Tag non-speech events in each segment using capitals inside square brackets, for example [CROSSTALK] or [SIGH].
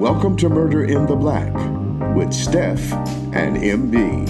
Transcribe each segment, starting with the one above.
Welcome to Murder in the Black with Steph and MD.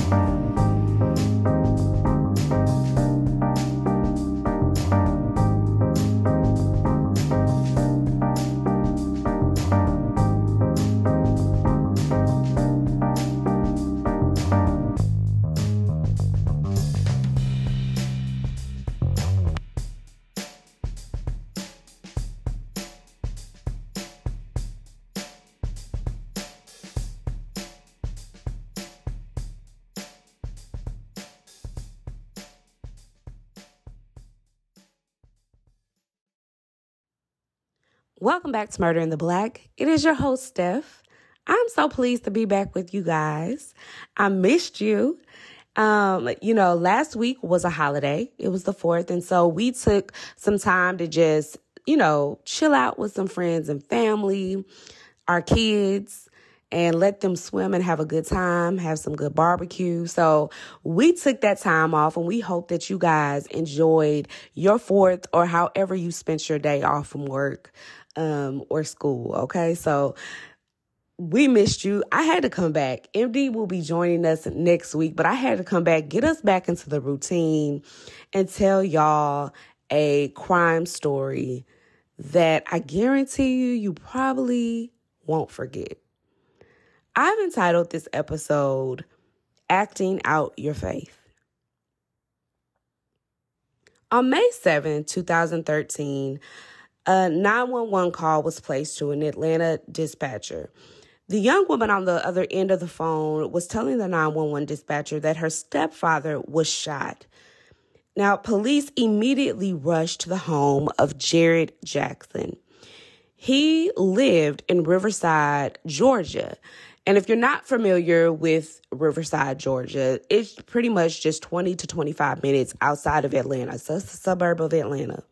Welcome back to Murder in the Black. It is your host, Steph. I'm so pleased to be back with you guys. I missed you. Um, you know, last week was a holiday. It was the 4th. And so we took some time to just, you know, chill out with some friends and family, our kids, and let them swim and have a good time, have some good barbecue. So we took that time off and we hope that you guys enjoyed your 4th or however you spent your day off from work um, or school. Okay. So we missed you. I had to come back. MD will be joining us next week, but I had to come back, get us back into the routine, and tell y'all a crime story that I guarantee you, you probably won't forget. I've entitled this episode Acting Out Your Faith. On May 7, 2013, a 911 call was placed to an Atlanta dispatcher. The young woman on the other end of the phone was telling the 911 dispatcher that her stepfather was shot. Now, police immediately rushed to the home of Jared Jackson. He lived in Riverside, Georgia. And if you're not familiar with Riverside, Georgia, it's pretty much just 20 to 25 minutes outside of Atlanta. So it's a suburb of Atlanta.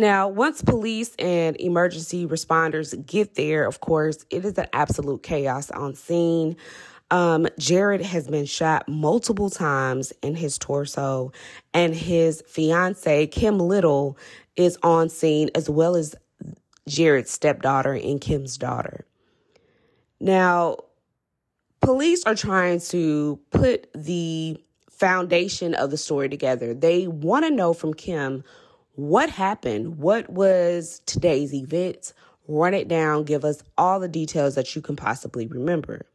Now, once police and emergency responders get there, of course, it is an absolute chaos on scene. Um, Jared has been shot multiple times in his torso, and his fiance, Kim Little, is on scene as well as Jared's stepdaughter and Kim's daughter. Now, police are trying to put the foundation of the story together. They want to know from Kim what happened? What was today's events? Run it down, give us all the details that you can possibly remember.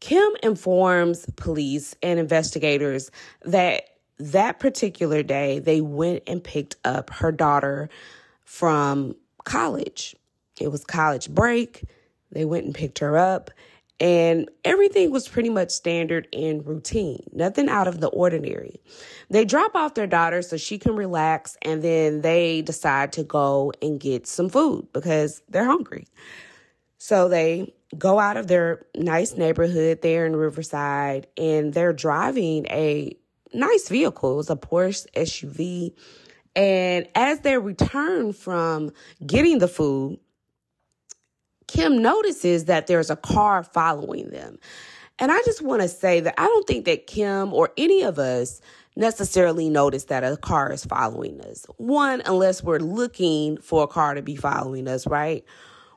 Kim informs police and investigators that that particular day they went and picked up her daughter from college. It was college break. They went and picked her up and everything was pretty much standard and routine, nothing out of the ordinary. They drop off their daughter so she can relax, and then they decide to go and get some food because they're hungry. So they go out of their nice neighborhood there in Riverside, and they're driving a nice vehicle. It was a Porsche SUV. And as they return from getting the food, Kim notices that there's a car following them. And I just want to say that I don't think that Kim or any of us necessarily notice that a car is following us. One, unless we're looking for a car to be following us, right?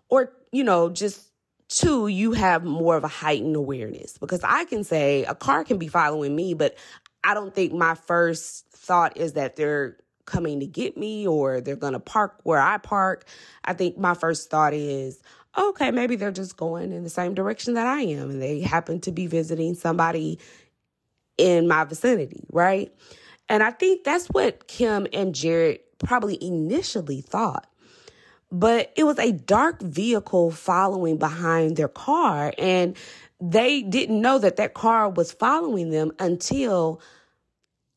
Or, you know, just two, you have more of a heightened awareness because I can say a car can be following me, but I don't think my first thought is that they're coming to get me or they're going to park where I park. I think my first thought is, okay, maybe they're just going in the same direction that I am and they happen to be visiting somebody in my vicinity, right? And I think that's what Kim and Jared probably initially thought. But it was a dark vehicle following behind their car, and they didn't know that that car was following them until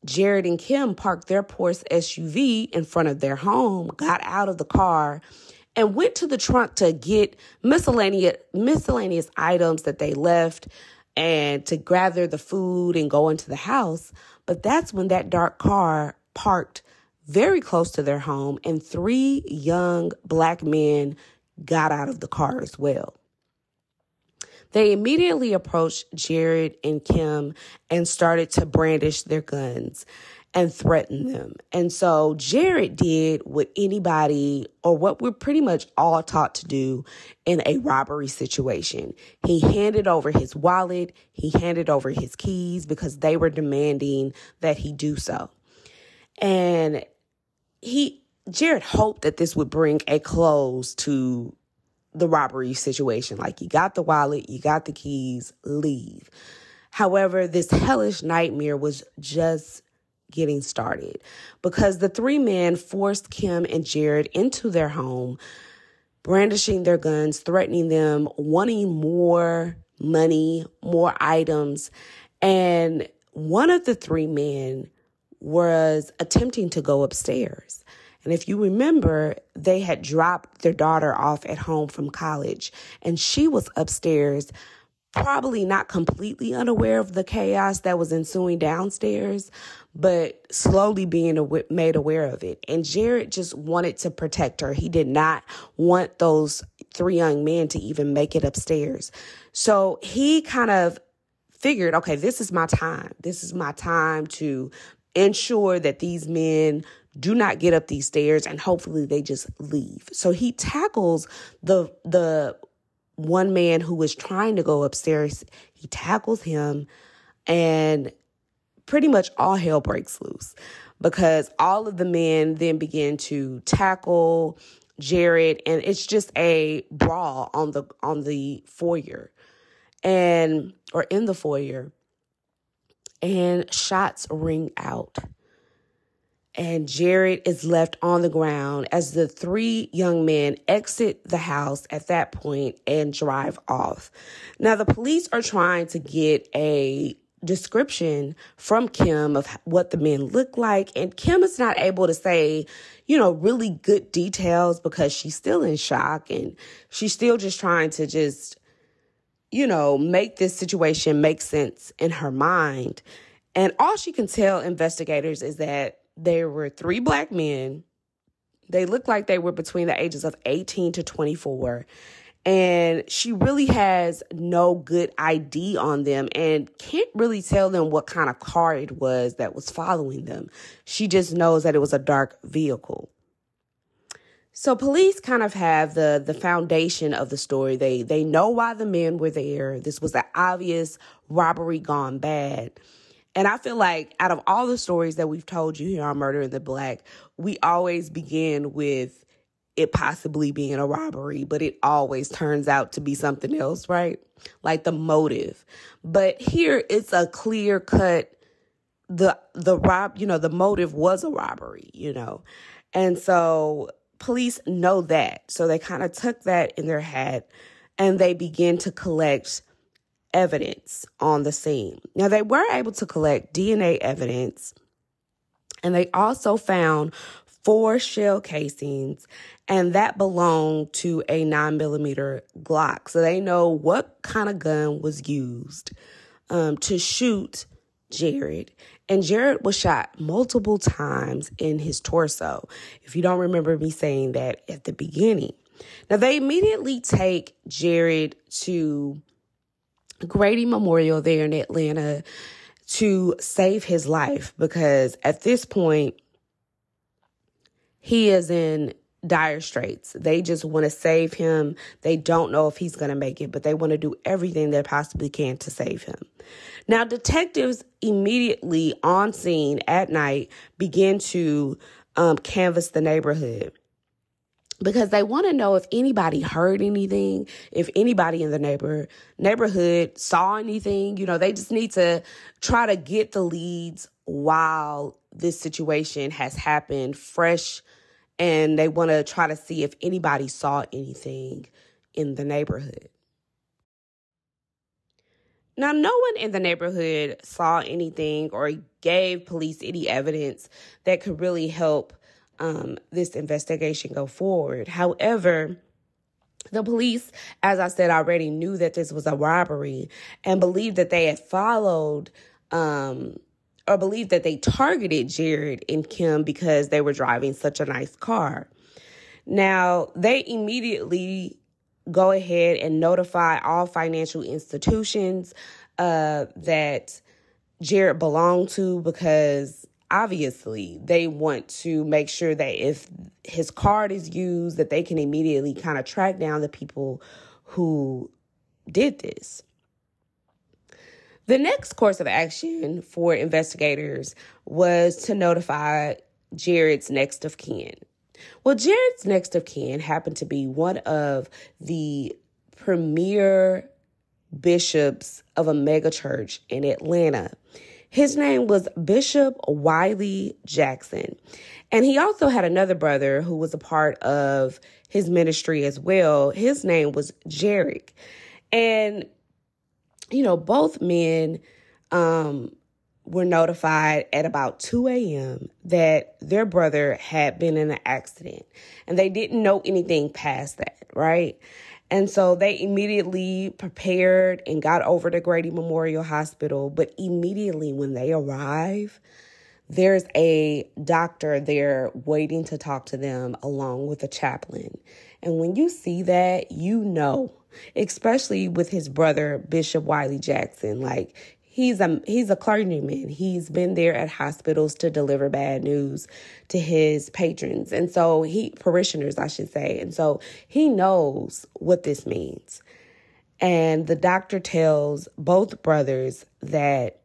Jared and Kim parked their Porsche SUV in front of their home, got out of the car, and went to the trunk to get miscellaneous miscellaneous items that they left and to gather the food and go into the house. But that's when that dark car parked very close to their home and three young black men got out of the car as well. They immediately approached Jared and Kim and started to brandish their guns. And threaten them. And so Jared did what anybody or what we're pretty much all taught to do in a robbery situation. He handed over his wallet, he handed over his keys because they were demanding that he do so. And he Jared hoped that this would bring a close to the robbery situation. Like you got the wallet, you got the keys, leave. However, this hellish nightmare was just getting started because the three men forced Kim and Jared into their home, brandishing their guns, threatening them, wanting more money, more items. And one of the three men was attempting to go upstairs. And if you remember, they had dropped their daughter off at home from college, and she was upstairs, probably not completely unaware of the chaos that was ensuing downstairs, but slowly being aw- made aware of it. And Jared just wanted to protect her. He did not want those three young men to even make it upstairs. So he kind of figured, okay, this is my time. This is my time to ensure that these men do not get up these stairs and hopefully they just leave. So he tackles the the one man who was trying to go upstairs. He tackles him and pretty much all hell breaks loose because all of the men then begin to tackle Jared and it's just a brawl on the on the foyer and or in the foyer and shots ring out and Jared is left on the ground as the three young men exit the house at that point and drive off. Now, the police are trying to get a description from Kim of what the men look like, and Kim is not able to say, you know, really good details because she's still in shock and she's still just trying to just, you know, make this situation make sense in her mind. And all she can tell investigators is that there were three black men. They looked like they were between the ages of 18 to 24. And she really has no good ID on them and can't really tell them what kind of car it was that was following them. She just knows that it was a dark vehicle. So police kind of have the the foundation of the story. They they know why the men were there. This was an obvious robbery gone bad. And I feel like out of all the stories that we've told you here on Murder in the Black, we always begin with it possibly being a robbery, but it always turns out to be something else, right? Like the motive. But here it's a clear cut the the rob, you know, the motive was a robbery, you know. And so police know that. So they kind of took that in their head and they begin to collect evidence on the scene. Now, they were able to collect DNA evidence, and they also found four shell casings, and that belonged to a 9 millimeter Glock. So they know what kind of gun was used um, to shoot Jared. And Jared was shot multiple times in his torso. If you don't remember me saying that at the beginning. Now, they immediately take Jared to Grady Memorial there in Atlanta to save his life because at this point, he is in dire straits. They just want to save him. They don't know if he's going to make it, but they want to do everything they possibly can to save him. Now, detectives immediately on scene at night begin to um, canvass the neighborhood because they want to know if anybody heard anything, if anybody in the neighbor neighborhood saw anything. You know, they just need to try to get the leads while this situation has happened fresh and they want to try to see if anybody saw anything in the neighborhood. Now, no one in the neighborhood saw anything or gave police any evidence that could really help um, this investigation go forward. However, the police, as I said already, knew that this was a robbery and believed that they had followed um, or believed that they targeted Jared and Kim because they were driving such a nice car. Now, they immediately go ahead and notify all financial institutions uh, that Jared belonged to because obviously they want to make sure that if his card is used that they can immediately kind of track down the people who did this. The next course of action for investigators was to notify jared's next of kin. Well jared's next of kin happened to be one of the premier bishops of a megachurch in atlanta his name was Bishop Wiley Jackson. And he also had another brother who was a part of his ministry as well. His name was Jerrick. And, you know, both men um, were notified at about 2 a.m. that their brother had been in an accident. And they didn't know anything past that, right? And so they immediately prepared and got over to Grady Memorial Hospital. But immediately when they arrive, there's a doctor there waiting to talk to them along with a chaplain. And when you see that, you know, especially with his brother, Bishop Wiley Jackson, like he's a he's a clergyman. He's been there at hospitals to deliver bad news to his patrons. And so he parishioners, I should say. And so he knows what this means. And the doctor tells both brothers that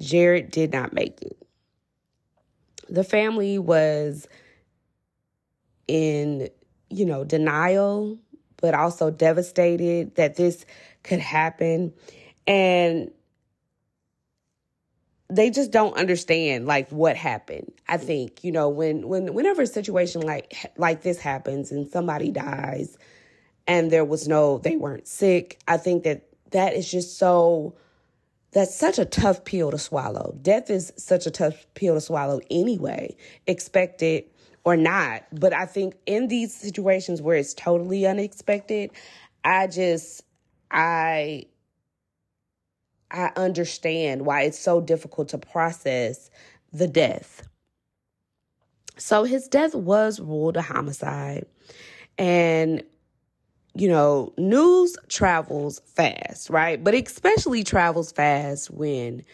Jared did not make it. The family was in, you know, denial, but also devastated that this could happen. And they just don't understand like what happened. I think, you know, when when whenever a situation like like this happens and somebody mm-hmm. dies and there was no they weren't sick, I think that that is just so that's such a tough pill to swallow. Death is such a tough pill to swallow anyway, expected or not. But I think in these situations where it's totally unexpected, I just I I understand why it's so difficult to process the death. So his death was ruled a homicide. And, you know, news travels fast, right? But especially travels fast when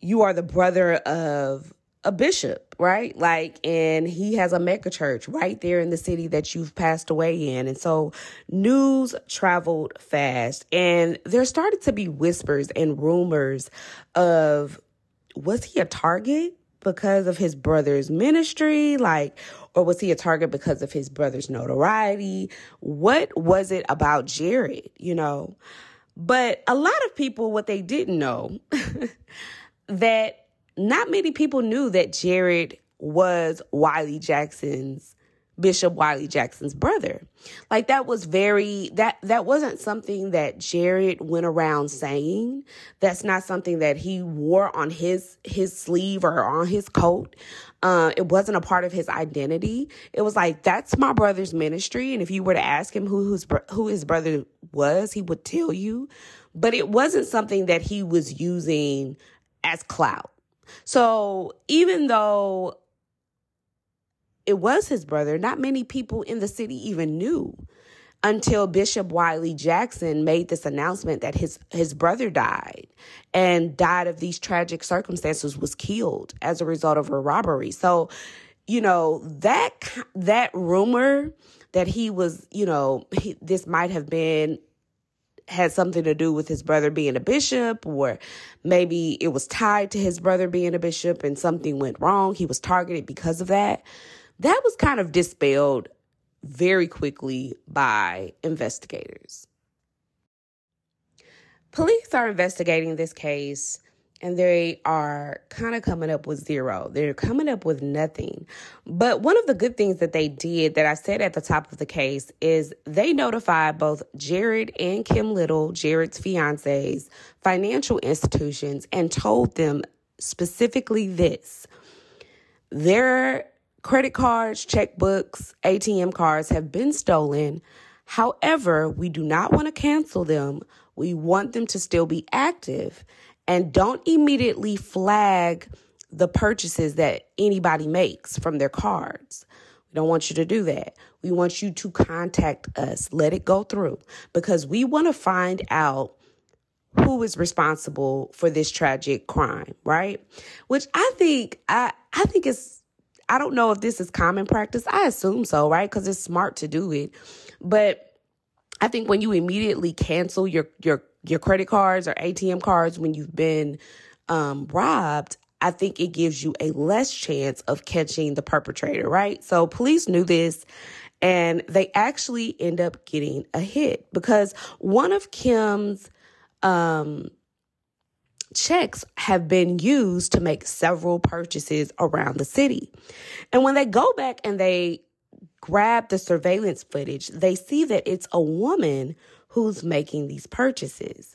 you are the brother of a bishop, right? Like, and he has a mega church right there in the city that you've passed away in. And so news traveled fast and there started to be whispers and rumors of was he a target because of his brother's ministry? Like, or was he a target because of his brother's notoriety? What was it about Jared, you know? But a lot of people, what they didn't know, [LAUGHS] that not many people knew that Jared was Wiley Jackson's Bishop Wiley Jackson's brother. Like that was very that that wasn't something that Jared went around saying. That's not something that he wore on his his sleeve or on his coat. Uh, it wasn't a part of his identity. It was like that's my brother's ministry, and if you were to ask him who his who his brother was, he would tell you. But it wasn't something that he was using as clout. So even though it was his brother, not many people in the city even knew until Bishop Wiley Jackson made this announcement that his his brother died and died of these tragic circumstances was killed as a result of a robbery. So, you know, that that rumor that he was, you know, he, this might have been had something to do with his brother being a bishop, or maybe it was tied to his brother being a bishop and something went wrong. He was targeted because of that. That was kind of dispelled very quickly by investigators. Police are investigating this case and they are kind of coming up with zero. They're coming up with nothing. But one of the good things that they did that I said at the top of the case is they notified both Jared and Kim Little, Jared's fiancés, financial institutions, and told them specifically this their credit cards, checkbooks, ATM cards have been stolen. However, we do not want to cancel them. We want them to still be active and don't immediately flag the purchases that anybody makes from their cards. We don't want you to do that. We want you to contact us. Let it go through because we want to find out who is responsible for this tragic crime, right? Which I think I I think it's I don't know if this is common practice. I assume so, right? Cuz it's smart to do it. But I think when you immediately cancel your your your credit cards or ATM cards when you've been um, robbed, I think it gives you a less chance of catching the perpetrator, right? So police knew this and they actually end up getting a hit because one of Kim's um, checks have been used to make several purchases around the city. And when they go back and they grab the surveillance footage, they see that it's a woman who's making these purchases.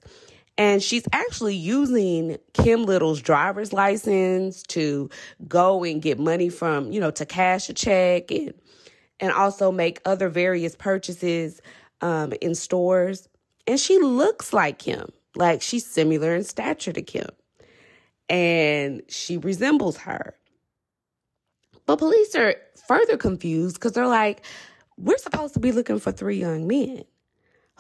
And she's actually using Kim Little's driver's license to go and get money from, you know, to cash a check and and also make other various purchases um, in stores. And she looks like Kim. Like she's similar in stature to Kim. And she resembles her. But police are further confused because they're like, we're supposed to be looking for three young men.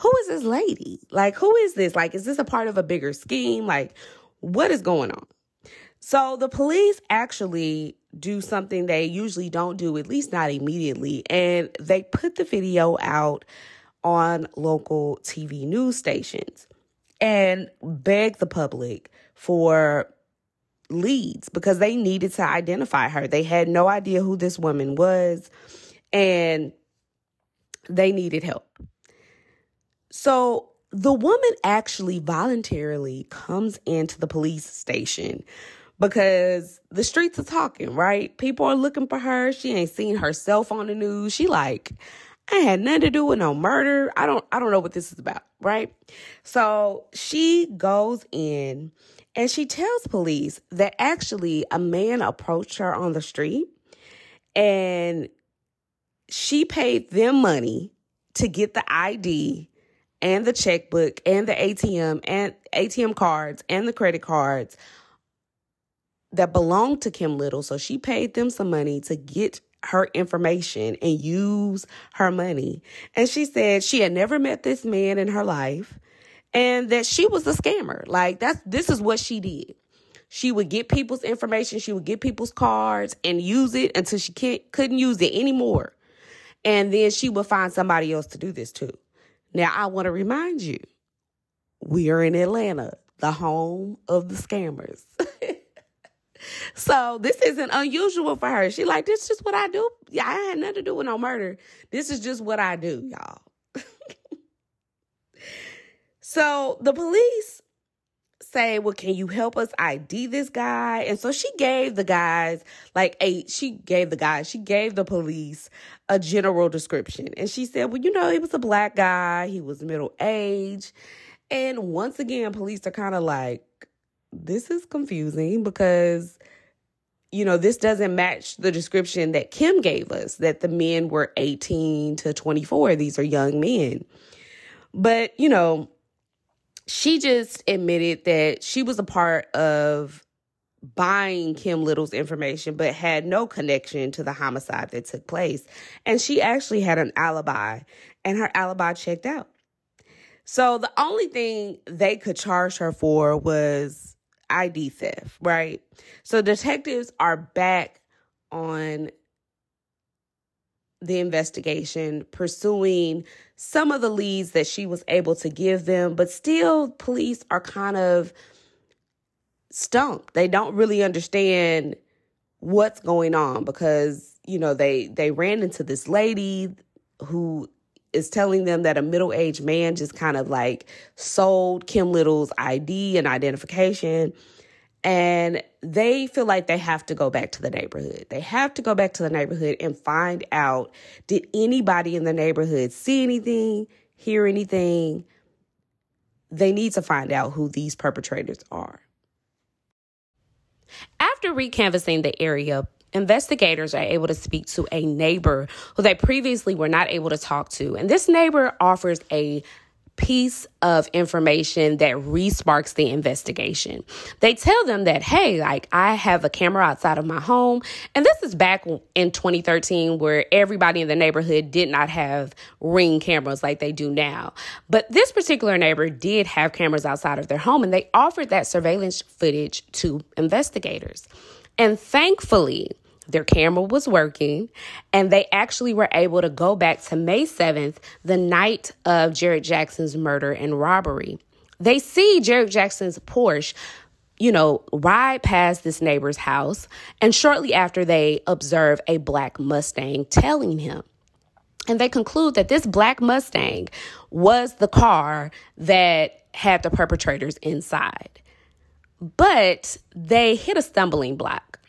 Who is this lady? Like, who is this? Like, is this a part of a bigger scheme? Like, what is going on? So the police actually do something they usually don't do, at least not immediately, and they put the video out on local TV news stations and beg the public for leads because they needed to identify her. They had no idea who this woman was and they needed help. So the woman actually voluntarily comes into the police station because the streets are talking, right? People are looking for her. She ain't seen herself on the news. She like, I had nothing to do with no murder. I don't I don't know what this is about, right? So she goes in and she tells police that actually a man approached her on the street and she paid them money to get the ID and the checkbook and the ATM and ATM cards and the credit cards that belonged to Kim Little. So she paid them some money to get her information and use her money. And she said she had never met this man in her life and that she was a scammer. Like that's this is what she did. She would get people's information, she would get people's cards and use it until she can't, couldn't use it anymore. And then she would find somebody else to do this too. Now, I want to remind you, we are in Atlanta, the home of the scammers. [LAUGHS] so this isn't unusual for her. She like, this is just what I do. Yeah, I had nothing to do with no murder. This is just what I do, y'all. [LAUGHS] So the police say, Well, can you help us ID this guy? And so she gave the guys like a she gave the guys, she gave the police a general description. And she said, Well, you know, he was a black guy, he was middle age. And once again, police are kind of like, This is confusing because you know, this doesn't match the description that Kim gave us that the men were 18 to 24. These are young men. But, you know, she just admitted that she was a part of buying Kim Little's information, but had no connection to the homicide that took place. And she actually had an alibi, and her alibi checked out. So the only thing they could charge her for was ID theft, right? So detectives are back on the investigation, pursuing some of the leads that she was able to give them, but still, police are kind of stumped. They don't really understand what's going on because you know they they ran into this lady who is telling them that a middle-aged man just kind of like sold Kim Little's ID and identification and they feel like they have to go back to the neighborhood. They have to go back to the neighborhood and find out did anybody in the neighborhood see anything, hear anything? They need to find out who these perpetrators are. After recanvassing the area, investigators are able to speak to a neighbor who they previously were not able to talk to. And this neighbor offers a piece of information that resparks the investigation. They tell them that, hey, like I have a camera outside of my home. And this is back in 2013 where everybody in the neighborhood did not have ring cameras like they do now. But this particular neighbor did have cameras outside of their home and they offered that surveillance footage to investigators. And thankfully, their camera was working, and they actually were able to go back to May 7th, the night of Jared Jackson's murder and robbery. They see Jared Jackson's Porsche you know, ride past this neighbor's house, and shortly after, they observe a black Mustang tailing him. And they conclude that this black Mustang was the car that had the perpetrators inside. But they hit a stumbling block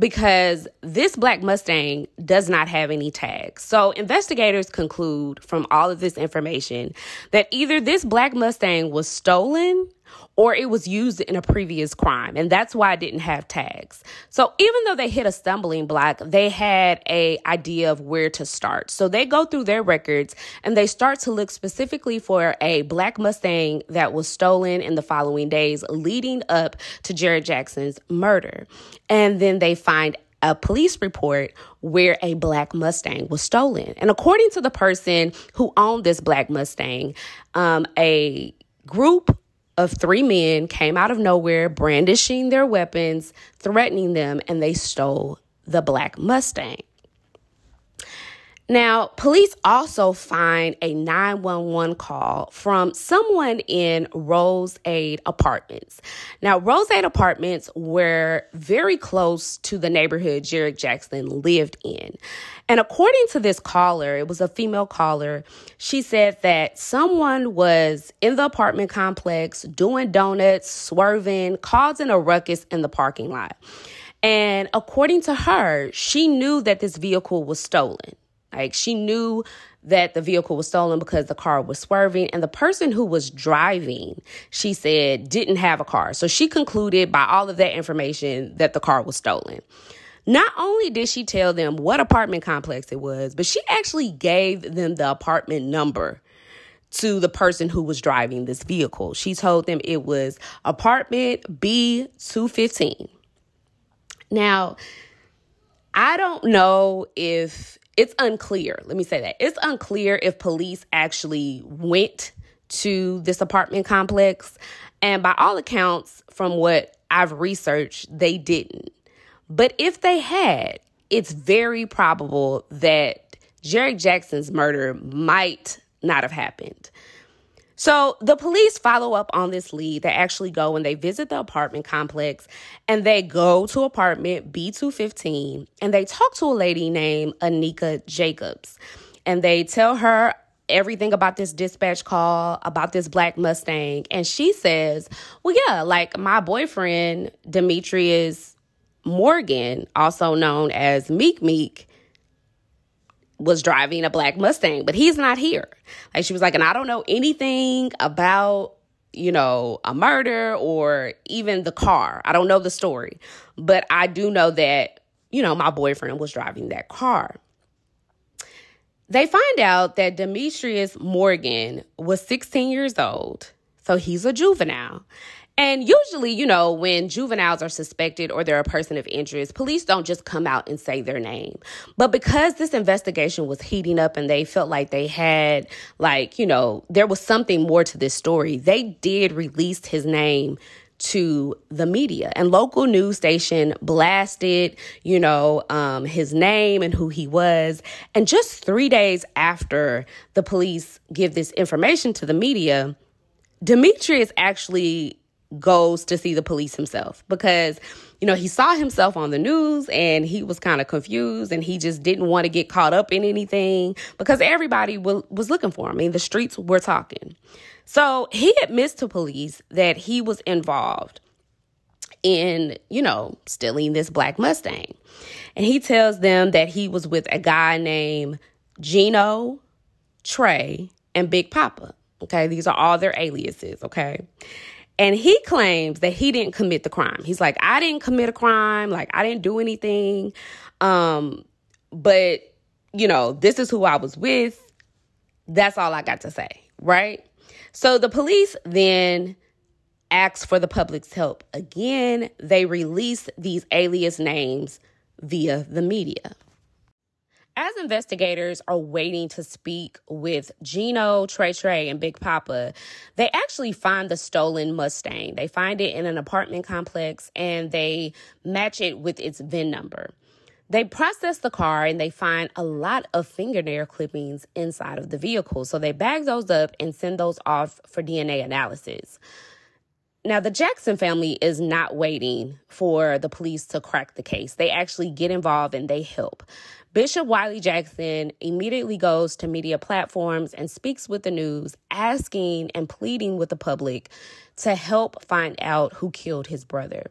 because this black Mustang does not have any tags. So investigators conclude from all of this information that either this black Mustang was stolen or it was used in a previous crime and that's why it didn't have tags. So even though they hit a stumbling block they had a idea of where to start. So they go through their records and they start to look specifically for a black mustang that was stolen in the following days leading up to Jared jackson's murder. And then they find a police report where a black Mustang was stolen. And according to the person who owned this black Mustang, um, a group of three men came out of nowhere, brandishing their weapons, threatening them, and they stole the black Mustang. Now, police also find a 911 call from someone in Rose Aid Apartments. Now, Rose Aid Apartments were very close to the neighborhood Jarrett Jackson lived in. And according to this caller, it was a female caller, she said that someone was in the apartment complex doing donuts, swerving, causing a ruckus in the parking lot. And according to her, she knew that this vehicle was stolen. Like she knew that the vehicle was stolen because the car was swerving and the person who was driving, she said, didn't have a car. So she concluded by all of that information that the car was stolen. Not only did she tell them what apartment complex it was, but she actually gave them the apartment number to the person who was driving this vehicle. She told them it was apartment B215. Now, I don't know if it's unclear. Let me say that. It's unclear if police actually went to this apartment complex. And by all accounts, from what I've researched, they didn't. But if they had, it's very probable that Jerry Jackson's murder might not have happened. So the police follow up on this lead. They actually go and they visit the apartment complex and they go to apartment B215 and they talk to a lady named Anika Jacobs. And they tell her everything about this dispatch call, about this black Mustang. And she says, Well, yeah, like my boyfriend, Demetrius Morgan, also known as Meek Meek, was driving a black Mustang, but he's not here. Like she was like, and I don't know anything about, you know, a murder or even the car. I don't know the story, but I do know that, you know, my boyfriend was driving that car. They find out that Demetrius Morgan was 16 years old, so he's a juvenile. And usually, you know, when juveniles are suspected or they're a person of interest, police don't just come out and say their name. But because this investigation was heating up and they felt like they had, like, you know, there was something more to this story, they did release his name to the media and local news station blasted you know um, his name and who he was and just three days after the police give this information to the media demetrius actually goes to see the police himself because you know he saw himself on the news and he was kind of confused and he just didn't want to get caught up in anything because everybody w- was looking for him. I mean the streets were talking. So he admits to police that he was involved in you know stealing this black mustang. And he tells them that he was with a guy named gino trey and big papa okay? These are all their aliases okay and he claims that he didn't commit the crime. He's like, I didn't commit a crime. Like, I didn't do anything. Um, but, you know, this is who I was with. That's all I got to say. Right. So the police then ask for the public's help. Again, they release these alias names via the media. As investigators are waiting to speak with Gino, Trey Trey, and Big Papa, they actually find the stolen Mustang. They find it in an apartment complex and they match it with its VIN number. They process the car and they find a lot of fingernail clippings inside of the vehicle. So they bag those up and send those off for DNA analysis. Now, the Jackson family is not waiting for the police to crack the case. They actually get involved and they help. Bishop Wiley Jackson immediately goes to media platforms and speaks with the news, asking and pleading with the public to help find out who killed his brother.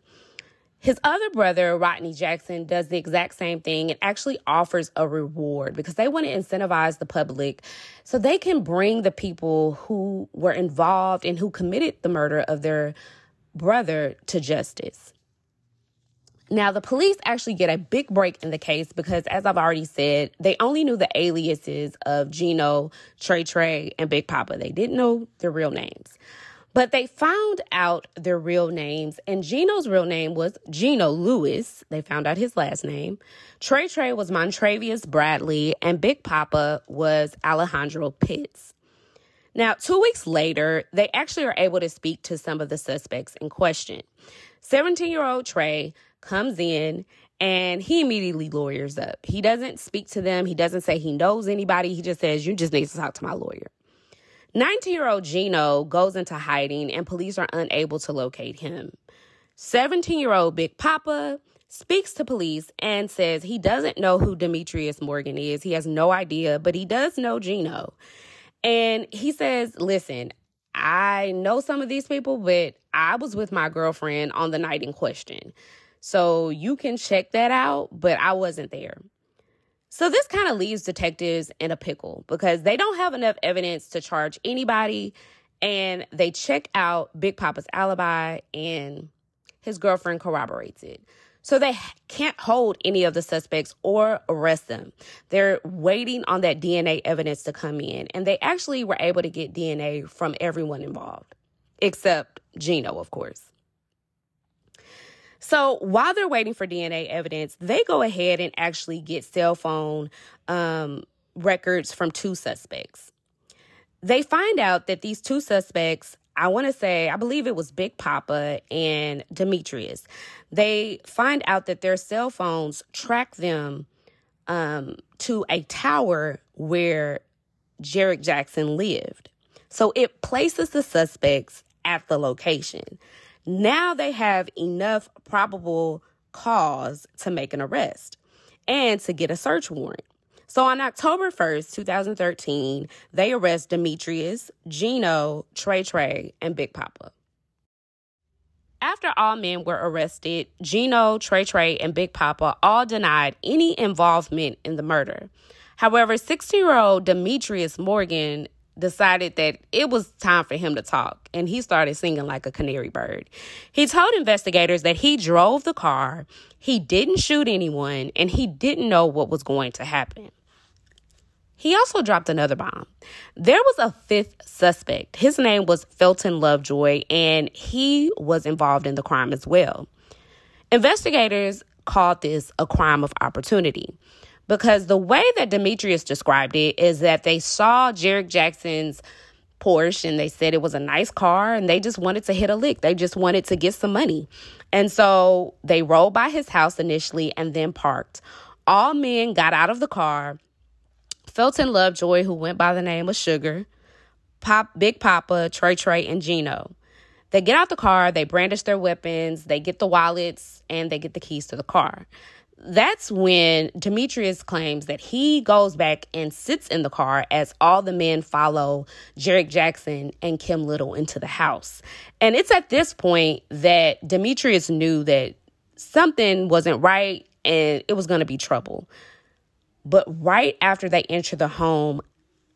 His other brother, Rodney Jackson, does the exact same thing and actually offers a reward because they want to incentivize the public so they can bring the people who were involved and who committed the murder of their brother to justice. Now, the police actually get a big break in the case because, as I've already said, they only knew the aliases of Gino, Trey Trey, and Big Papa. They didn't know their real names. But they found out their real names, and Gino's real name was Gino Lewis. They found out his last name. Trey Trey was Montravius Bradley, and Big Papa was Alejandro Pitts. Now, two weeks later, they actually are able to speak to some of the suspects in question. 17 year old Trey comes in and he immediately lawyers up. He doesn't speak to them. He doesn't say he knows anybody. He just says, You just need to talk to my lawyer. 19 year old Gino goes into hiding and police are unable to locate him. 17 year old Big Papa speaks to police and says he doesn't know who Demetrius Morgan is. He has no idea, but he does know Gino. And he says, Listen, I know some of these people, but I was with my girlfriend on the night in question. So you can check that out, but I wasn't there. So this kind of leaves detectives in a pickle because they don't have enough evidence to charge anybody and they check out Big Papa's alibi and his girlfriend corroborates it. So they can't hold any of the suspects or arrest them. They're waiting on that DNA evidence to come in and they actually were able to get DNA from everyone involved except Gino, of course. So while they're waiting for DNA evidence, they go ahead and actually get cell phone um, records from two suspects. They find out that these two suspects, I want to say, I believe it was Big Papa and Demetrius. They find out that their cell phones track them um, to a tower where Jerrick Jackson lived. So it places the suspects at the location. Now they have enough probable cause to make an arrest and to get a search warrant. So on October 1st, 2013, they arrest Demetrius, Gino, Trey Trey, and Big Papa. After all men were arrested, Gino, Trey Trey, and Big Papa all denied any involvement in the murder. However, 16 year old Demetrius Morgan decided that it was time for him to talk and he started singing like a canary bird. He told investigators that he drove the car, he didn't shoot anyone, and he didn't know what was going to happen. He also dropped another bomb. There was a fifth suspect. His name was Felton Lovejoy, and he was involved in the crime as well. Investigators called this a crime of opportunity because the way that Demetrius described it is that they saw Jerrick Jackson's Porsche and they said it was a nice car and they just wanted to hit a lick. They just wanted to get some money. And so they rolled by his house initially and then parked. All men got out of the car. Felton Lovejoy, who went by the name of Sugar, Pop, Big Papa, Trey Trey, and Gino. They get out the car, they brandish their weapons, they get the wallets, and they get the keys to the car that's when Demetrius claims that he goes back and sits in the car as all the men follow Jerrick Jackson and Kim Little into the house. And it's at this point that Demetrius knew that something wasn't right and it was going to be trouble. But right after they enter the home,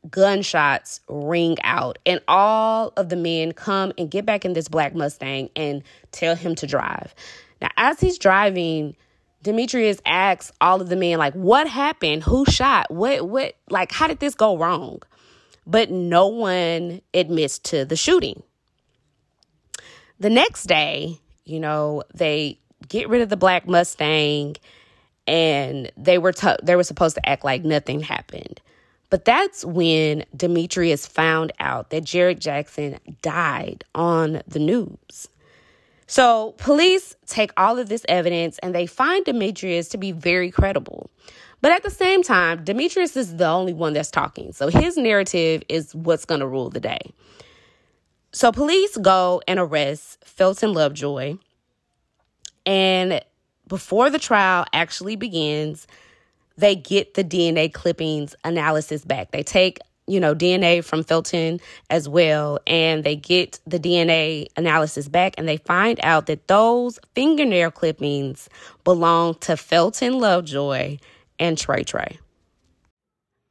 gunshots ring out, and all of the men come and get back in this black Mustang and tell him to drive. Now, as he's driving, Demetrius asks all of the men, like, what happened? Who shot? What, what, like, how did this go wrong? but no one admits to the shooting. The next day, you know, they get rid of the black Mustang and they were t- they were supposed to act like nothing happened. But that's when Demetrius found out that Jared Jackson died on the news. So police take all of this evidence and they find Demetrius to be very credible. But at the same time, Demetrius is the only one that's talking. So his narrative is what's going to rule the day. So police go and arrest Felton Lovejoy. And before the trial actually begins, they get the DNA clippings analysis back. They take, you know, DNA from Felton as well, and they get the DNA analysis back, and they find out that those fingernail clippings belong to Felton Lovejoy and Trey Trey.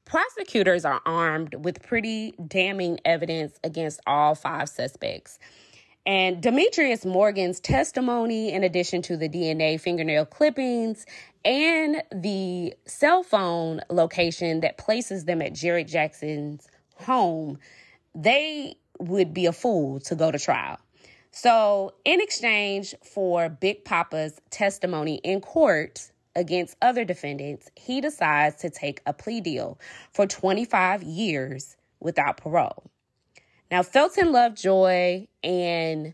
Prosecutors are armed with pretty damning evidence against all five suspects. And Demetrius Morgan's testimony, in addition to the DNA fingernail clippings and the cell phone location that places them at Jerrick Jackson's home, they would be a fool to go to trial. So, in exchange for Big Papa's testimony in court against other defendants, he decides to take a plea deal for 25 years without parole. Now, Felton Lovejoy and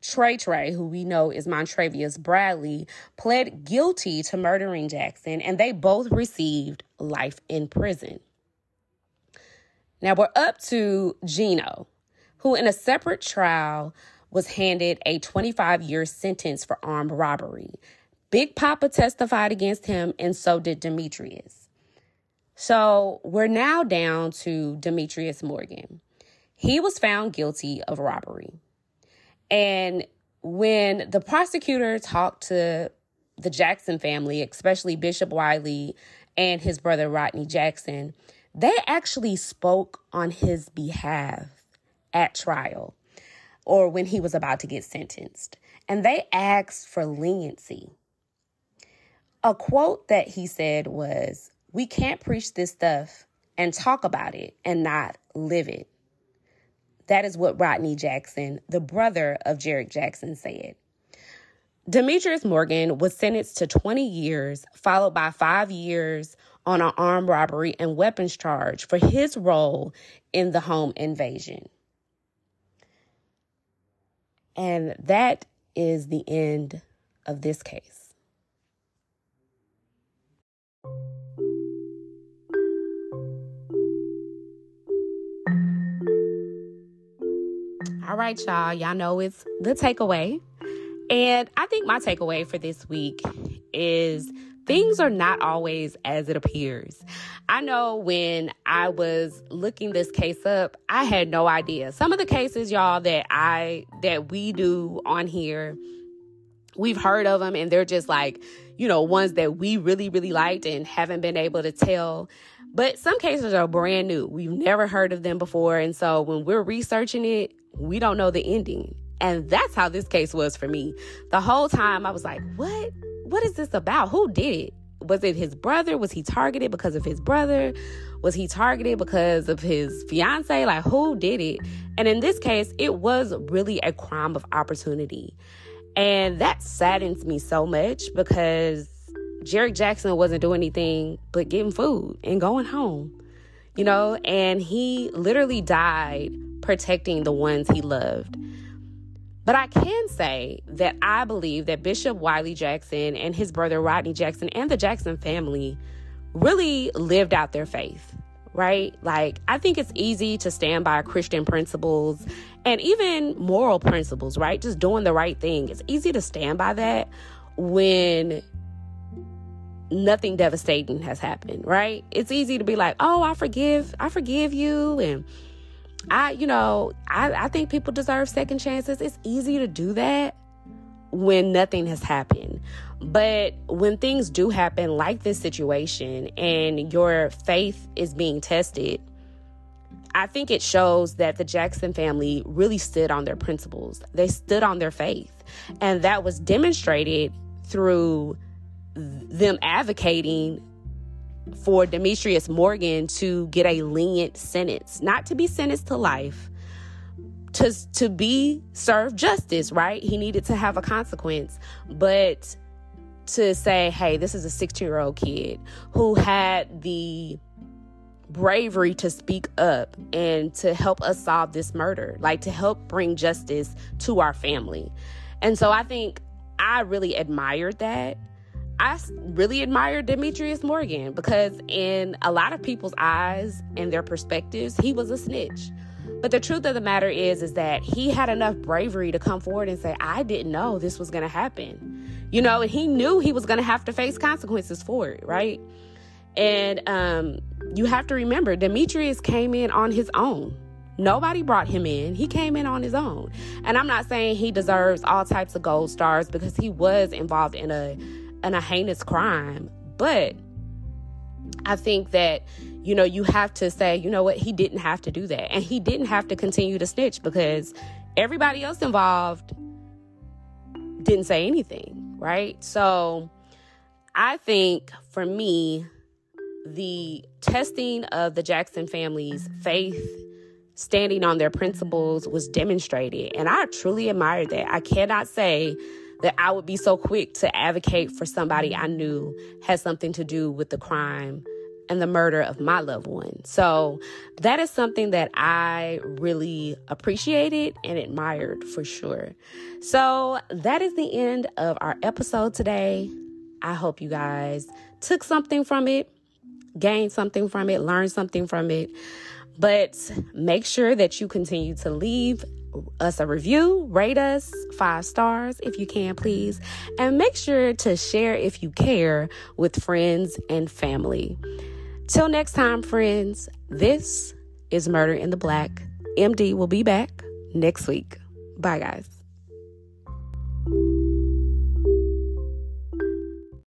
Trey Trey, who we know is Montrevious Bradley, pled guilty to murdering Jackson, and they both received life in prison. Now we're up to Gino, who in a separate trial was handed a 25 year sentence for armed robbery. Big Papa testified against him, and so did Demetrius. So we're now down to Demetrius Morgan. He was found guilty of robbery. And when the prosecutor talked to the Jackson family, especially Bishop Wiley and his brother Rodney Jackson, they actually spoke on his behalf at trial or when he was about to get sentenced. And they asked for leniency. A quote that he said was, We can't preach this stuff and talk about it and not live it. That is what Rodney Jackson, the brother of Jerrick Jackson, said. Demetrius Morgan was sentenced to 20 years, followed by five years on an armed robbery and weapons charge for his role in the home invasion. And that is the end of this case. All right, y'all. Y'all know it's the takeaway. And I think my takeaway for this week is things are not always as it appears. I know when I was looking this case up, I had no idea. Some of the cases, y'all, that I that we do on here, we've heard of them and they're just like, you know, ones that we really really liked and haven't been able to tell. But some cases are brand new. We've never heard of them before, and so when we're researching it, we don't know the ending. And that's how this case was for me. The whole time I was like, what? What is this about? Who did it? Was it his brother? Was he targeted because of his brother? Was he targeted because of his fiance? Like, who did it? And in this case, it was really a crime of opportunity. And that saddens me so much because Jerrick Jackson wasn't doing anything but getting food and going home, you know, and he literally died protecting the ones he loved. But I can say that I believe that Bishop Wiley Jackson and his brother Rodney Jackson and the Jackson family really lived out their faith, right? Like, I think it's easy to stand by Christian principles and even moral principles, right? Just doing the right thing. It's easy to stand by that when nothing devastating has happened, right? It's easy to be like, oh, I forgive, I forgive you, and I, you know, I, I think people deserve second chances. It's easy to do that when nothing has happened. But when things do happen, like this situation, and your faith is being tested, I think it shows that the Jackson family really stood on their principles. They stood on their faith. And that was demonstrated through them advocating for Demetrius Morgan to get a lenient sentence, not to be sentenced to life, to to be served justice, right? He needed to have a consequence, but to say, "Hey, this is a 16-year-old kid who had the bravery to speak up and to help us solve this murder, like to help bring justice to our family." And so I think I really admired that. I really admired Demetrius Morgan because, in a lot of people's eyes and their perspectives, he was a snitch. But the truth of the matter is, is that he had enough bravery to come forward and say, "I didn't know this was going to happen," you know, and he knew he was going to have to face consequences for it, right? And um, you have to remember, Demetrius came in on his own. Nobody brought him in. He came in on his own. And I'm not saying he deserves all types of gold stars because he was involved in a in a heinous crime, but I think that you know you have to say, you know what, he didn't have to do that. And he didn't have to continue to snitch because everybody else involved didn't say anything, right? So I think for me the testing of the Jackson family's faith standing on their principles was demonstrated. And I truly admired that. I cannot say that I would be so quick to advocate for somebody I knew had something to do with the crime and the murder of my loved one. So that is something that I really appreciated and admired for sure. So that is the end of our episode today. I hope you guys took something from it, gained something from it, learned something from it. But make sure that you continue to leave us a review, rate us five stars if you can, please, and make sure to share if you care with friends and family. Till next time, friends, this is Murder in the Black. MD will be back next week. Bye, guys.